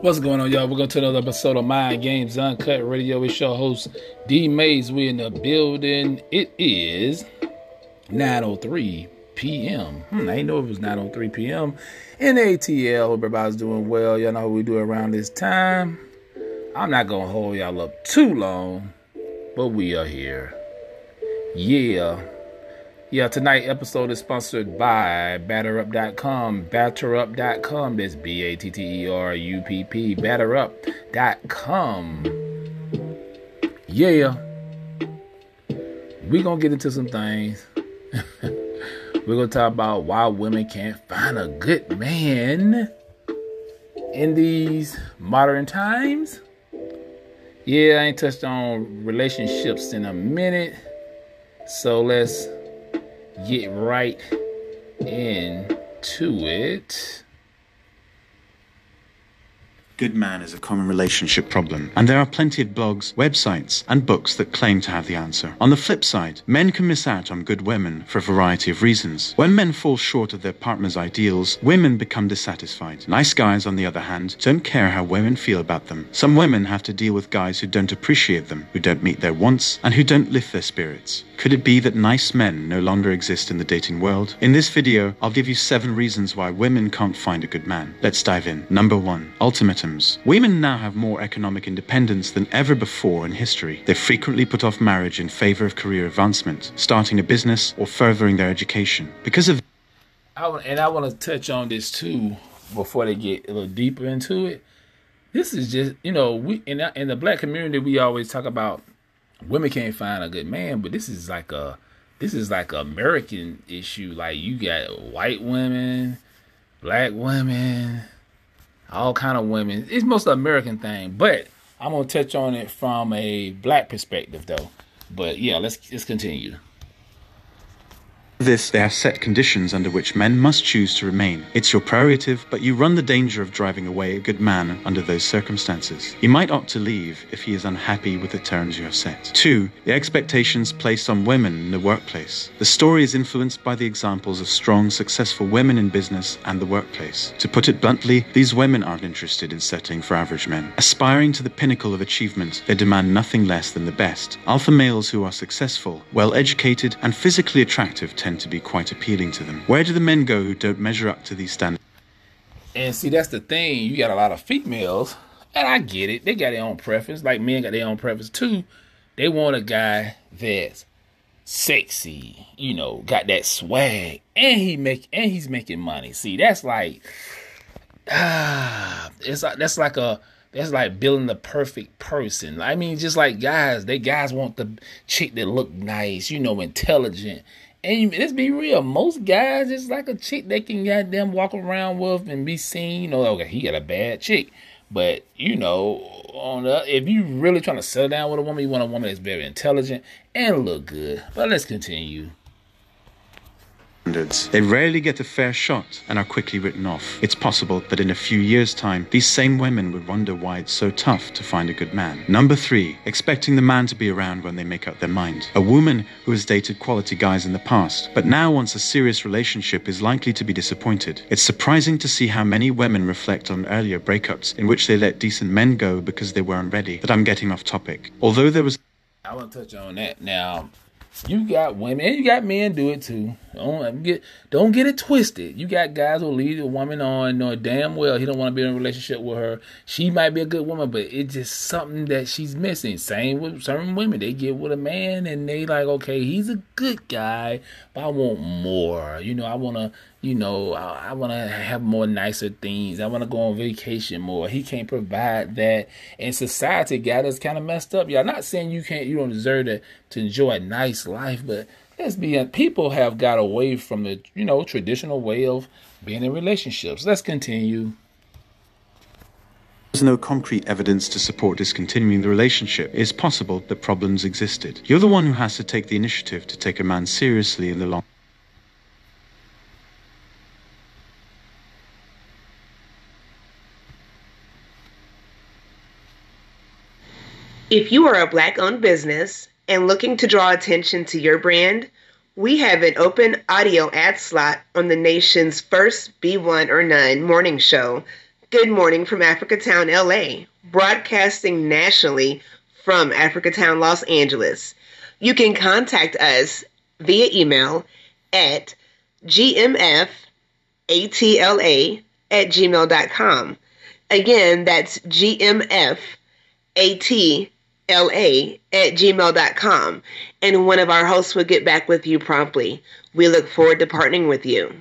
What's going on, y'all? We're going to another episode of Mind Games Uncut Radio. It's your host, D Mayes. We in the building. It is 9.03 p.m. Hmm, I didn't know it was 9.03 p.m. in ATL. Hope everybody's doing well. Y'all know what we do around this time. I'm not going to hold y'all up too long, but we are here. Yeah. Yeah, tonight episode is sponsored by batterup.com. Batterup.com. That's B A T T E R U P P. Batterup.com. Yeah. We're going to get into some things. We're going to talk about why women can't find a good man in these modern times. Yeah, I ain't touched on relationships in a minute. So let's get right into it. Good man is a common relationship problem, and there are plenty of blogs, websites, and books that claim to have the answer. On the flip side, men can miss out on good women for a variety of reasons. When men fall short of their partner's ideals, women become dissatisfied. Nice guys, on the other hand, don't care how women feel about them. Some women have to deal with guys who don't appreciate them, who don't meet their wants, and who don't lift their spirits. Could it be that nice men no longer exist in the dating world? In this video, I'll give you seven reasons why women can't find a good man. Let's dive in. Number one, ultimatum. Women now have more economic independence than ever before in history. They frequently put off marriage in favor of career advancement, starting a business, or furthering their education. Because of I, and I want to touch on this too before they get a little deeper into it. This is just, you know, we in the, in the black community we always talk about women can't find a good man, but this is like a this is like an American issue. Like you got white women, black women, all kind of women. It's most American thing, but I'm gonna touch on it from a black perspective though. But yeah, let's let's continue. This, they have set conditions under which men must choose to remain. It's your prerogative, but you run the danger of driving away a good man under those circumstances. You might opt to leave if he is unhappy with the terms you have set. Two, the expectations placed on women in the workplace. The story is influenced by the examples of strong, successful women in business and the workplace. To put it bluntly, these women aren't interested in settling for average men. Aspiring to the pinnacle of achievement, they demand nothing less than the best. Alpha males who are successful, well educated, and physically attractive tend to be quite appealing to them. Where do the men go who don't measure up to these standards? And see, that's the thing. You got a lot of females, and I get it. They got their own preference. Like men got their own preference too. They want a guy that's sexy, you know, got that swag, and he make and he's making money. See, that's like ah, it's like that's like a that's like building the perfect person. I mean, just like guys, they guys want the chick that look nice, you know, intelligent. And let's be real, most guys it's like a chick they can goddamn walk around with and be seen. You know, okay, he got a bad chick, but you know, on the if you really trying to settle down with a woman, you want a woman that's very intelligent and look good. But let's continue. They rarely get a fair shot and are quickly written off. It's possible that in a few years' time, these same women would wonder why it's so tough to find a good man. Number three, expecting the man to be around when they make up their mind. A woman who has dated quality guys in the past, but now wants a serious relationship is likely to be disappointed. It's surprising to see how many women reflect on earlier breakups in which they let decent men go because they weren't ready. But I'm getting off topic. Although there was I want to touch on that now. You got women and you got men do it too. Don't get don't get it twisted. You got guys who lead a woman on, know damn well he don't want to be in a relationship with her. She might be a good woman, but it's just something that she's missing. Same with certain women. They get with a man and they like, okay, he's a good guy, but I want more. You know, I wanna, you know, I, I wanna have more nicer things. I wanna go on vacation more. He can't provide that. And society got us kind of messed up. Y'all not saying you can't, you don't deserve to to enjoy a nice life, but let's be people have got away from the you know traditional way of being in relationships. Let's continue. There's no concrete evidence to support discontinuing the relationship. It's possible that problems existed. You're the one who has to take the initiative to take a man seriously in the long If you are a black owned business and looking to draw attention to your brand, we have an open audio ad slot on the nation's first B1 or None morning show, Good Morning from Africatown, LA, broadcasting nationally from Africatown, Los Angeles. You can contact us via email at gmfatla at gmail.com. Again, that's gmfatla la at gmail.com, and one of our hosts will get back with you promptly. We look forward to partnering with you.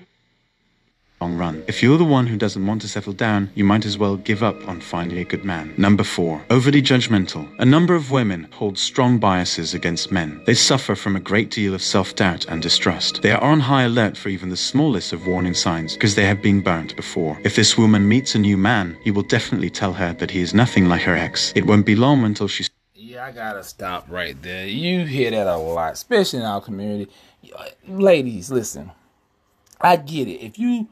Long run. If you're the one who doesn't want to settle down, you might as well give up on finding a good man. Number four, overly judgmental. A number of women hold strong biases against men. They suffer from a great deal of self doubt and distrust. They are on high alert for even the smallest of warning signs because they have been burnt before. If this woman meets a new man, he will definitely tell her that he is nothing like her ex. It won't be long until yeah, I gotta stop right there. You hear that a lot, especially in our community. Ladies, listen. I get it. If you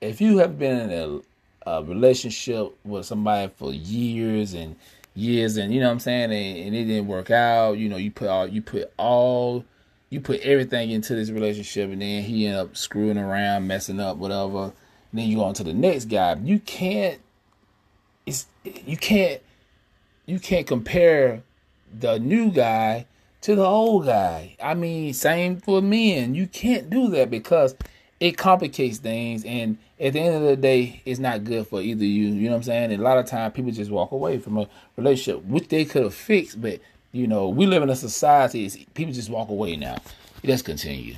if you have been in a, a relationship with somebody for years and years, and you know what I'm saying, and, and it didn't work out, you know, you put all you put all you put everything into this relationship, and then he end up screwing around, messing up, whatever. Then you go on to the next guy. You can't. It's you can't. You can't compare the new guy to the old guy. I mean, same for men. You can't do that because it complicates things and at the end of the day it's not good for either you you know what i'm saying and a lot of times people just walk away from a relationship which they could have fixed but you know we live in a society people just walk away now let's continue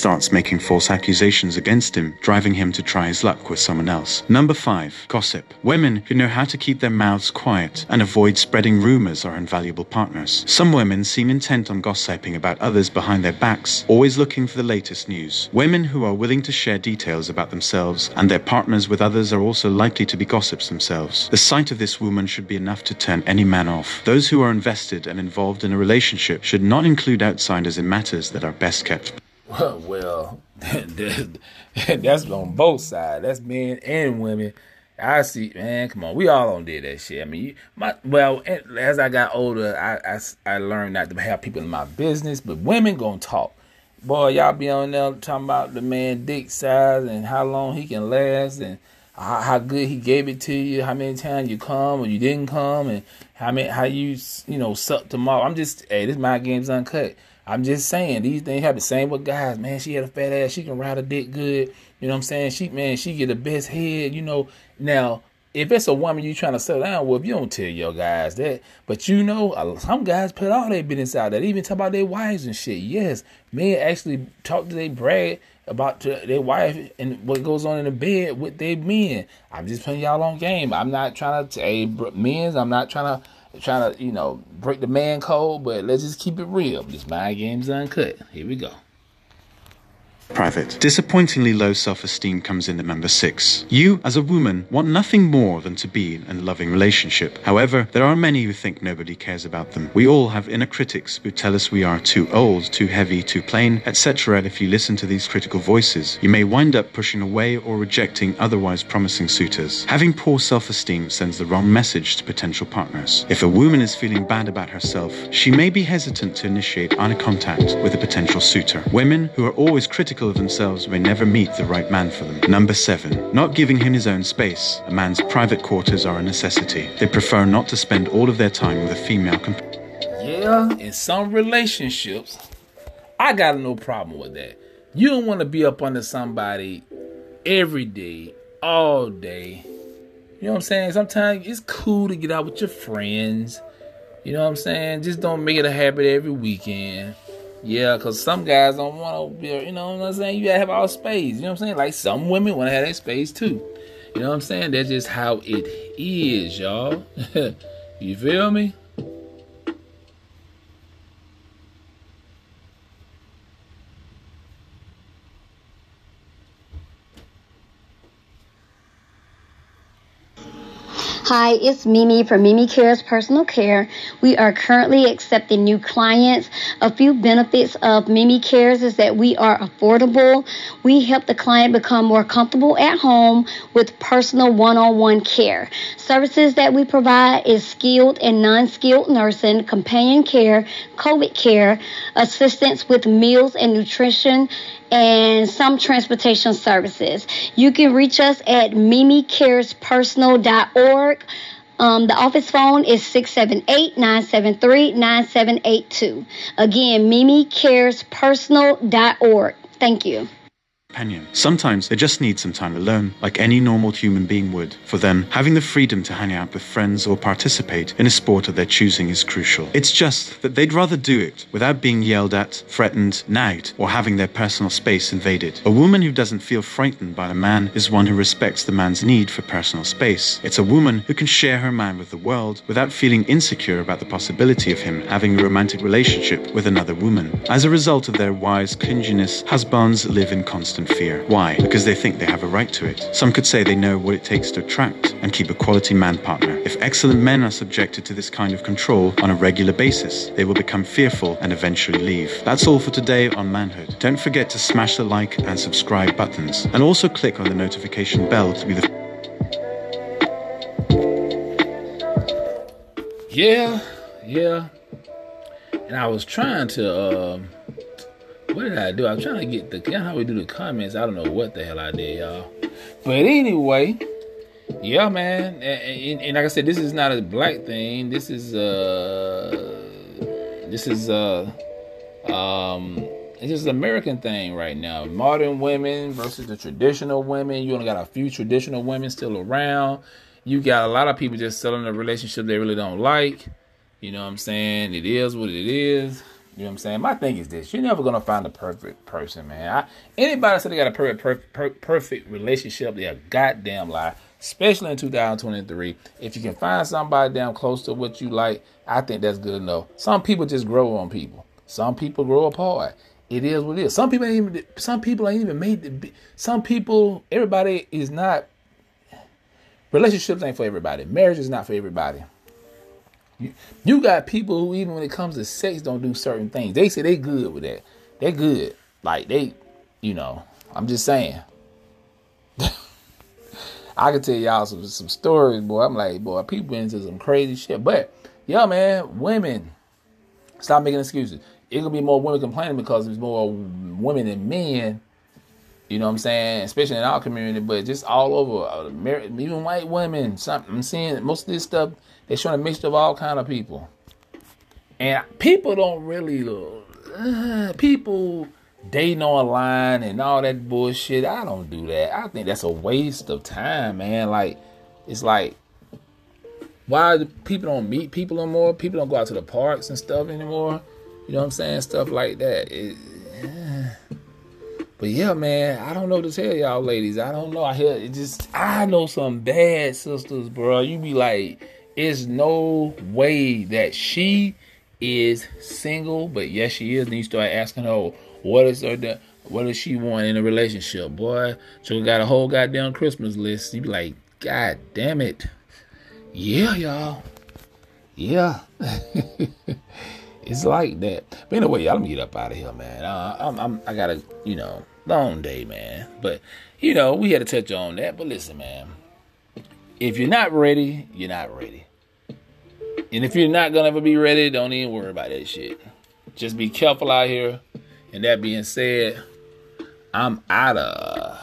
starts making false accusations against him, driving him to try his luck with someone else. Number 5. Gossip. Women who know how to keep their mouths quiet and avoid spreading rumors are invaluable partners. Some women seem intent on gossiping about others behind their backs, always looking for the latest news. Women who are willing to share details about themselves and their partners with others are also likely to be gossips themselves. The sight of this woman should be enough to turn any man off. Those who are invested and involved in a relationship should not include outsiders in matters that are best kept well, that's on both sides. That's men and women. I see, man. Come on, we all on did that shit. I mean, my well, as I got older, I, I I learned not to have people in my business, but women gonna talk. Boy, y'all be on there talking about the man dick size and how long he can last and how, how good he gave it to you, how many times you come or you didn't come, and how many how you you know suck tomorrow. I'm just hey, this Mind Games Uncut. I'm just saying these things happen. Same with guys, man. She had a fat ass. She can ride a dick good. You know what I'm saying? She man, she get the best head. You know. Now, if it's a woman you trying to settle down with, you don't tell your guys that. But you know, some guys put all their business out there. They even talk about their wives and shit. Yes, men actually talk to their brag about their wife and what goes on in the bed with their men. I'm just putting y'all on game. I'm not trying to, hey, men's. I'm not trying to trying to, you know, break the man code, but let's just keep it real. This Mind Games Uncut. Here we go. Private. Disappointingly low self esteem comes in at number six. You, as a woman, want nothing more than to be in a loving relationship. However, there are many who think nobody cares about them. We all have inner critics who tell us we are too old, too heavy, too plain, etc. And if you listen to these critical voices, you may wind up pushing away or rejecting otherwise promising suitors. Having poor self esteem sends the wrong message to potential partners. If a woman is feeling bad about herself, she may be hesitant to initiate eye contact with a potential suitor. Women who are always critical of themselves may never meet the right man for them. Number seven, not giving him his own space. A man's private quarters are a necessity. They prefer not to spend all of their time with a female companion. Yeah, in some relationships, I got no problem with that. You don't want to be up under somebody every day, all day. You know what I'm saying? Sometimes it's cool to get out with your friends. You know what I'm saying? Just don't make it a habit every weekend. Yeah, because some guys don't want to be, you know what I'm saying? You gotta have all space. You know what I'm saying? Like some women want to have that space too. You know what I'm saying? That's just how it is, y'all. you feel me? Hi, it's Mimi from Mimi Cares Personal Care. We are currently accepting new clients. A few benefits of Mimi Cares is that we are affordable. We help the client become more comfortable at home with personal one-on-one care. Services that we provide is skilled and non-skilled nursing, companion care, COVID care, assistance with meals and nutrition, and some transportation services. You can reach us at mimicarespersonal.org. Um, the office phone is 678 973 9782. Again, mimicarespersonal.org. Thank you Sometimes they just need some time alone, like any normal human being would. For them, having the freedom to hang out with friends or participate in a sport of their choosing is crucial. It's just that they'd rather do it without being yelled at, threatened, nagged, or having their personal space invaded. A woman who doesn't feel frightened by a man is one who respects the man's need for personal space. It's a woman who can share her man with the world without feeling insecure about the possibility of him having a romantic relationship with another woman. As a result of their wise clinginess, husbands live in constant fear. Why? Because they think they have a right to it. Some could say they know what it takes to attract and keep a quality man partner. If excellent men are subjected to this kind of control on a regular basis, they will become fearful and eventually leave. That's all for today on Manhood. Don't forget to smash the like and subscribe buttons, and also click on the notification bell to be the Yeah, yeah. And I was trying to um what did I do? I'm trying to get the know how we do the comments. I don't know what the hell I did, y'all. But anyway, yeah, man. And, and, and, like I said, this is not a black thing. This is uh, this is uh, um, it's just an American thing right now. Modern women versus the traditional women. You only got a few traditional women still around. You got a lot of people just selling a relationship they really don't like. You know what I'm saying? It is what it is. You know what I'm saying? My thing is this: you're never gonna find a perfect person, man. I, anybody said they got a perfect, perfect, per, perfect relationship, they're a goddamn lie. Especially in 2023, if you can find somebody damn close to what you like, I think that's good enough. Some people just grow on people. Some people grow apart. It is what it is. Some people ain't even. Some people ain't even made. To be, some people, everybody is not. Relationships ain't for everybody. Marriage is not for everybody. You, got people who even when it comes to sex don't do certain things. They say they good with that. They good. Like they, you know. I'm just saying. I can tell y'all some some stories, boy. I'm like, boy, people into some crazy shit. But yeah, man, women, stop making excuses. It gonna be more women complaining because there's more women than men. You know what I'm saying? Especially in our community, but just all over, uh, even white women. Some, I'm seeing most of this stuff they're showing a mix of all kind of people, and people don't really uh, people dating online and all that bullshit. I don't do that. I think that's a waste of time, man. Like it's like why people don't meet people anymore? People don't go out to the parks and stuff anymore. You know what I'm saying? Stuff like that. It, But yeah, man, I don't know to tell y'all ladies. I don't know. I hear it just I know some bad sisters, bro. You be like it's no way that she is single, but yes, she is. And you start asking her, what is her, what does she want in a relationship, boy? She got a whole goddamn Christmas list. You be like, God damn it, yeah, y'all, yeah. it's like that. But anyway, y'all, let get up out of here, man. Uh, I'm, I'm, I got a, you know, long day, man. But you know, we had to touch on that. But listen, man if you're not ready, you're not ready. And if you're not gonna ever be ready, don't even worry about that shit. Just be careful out here. And that being said, I'm out of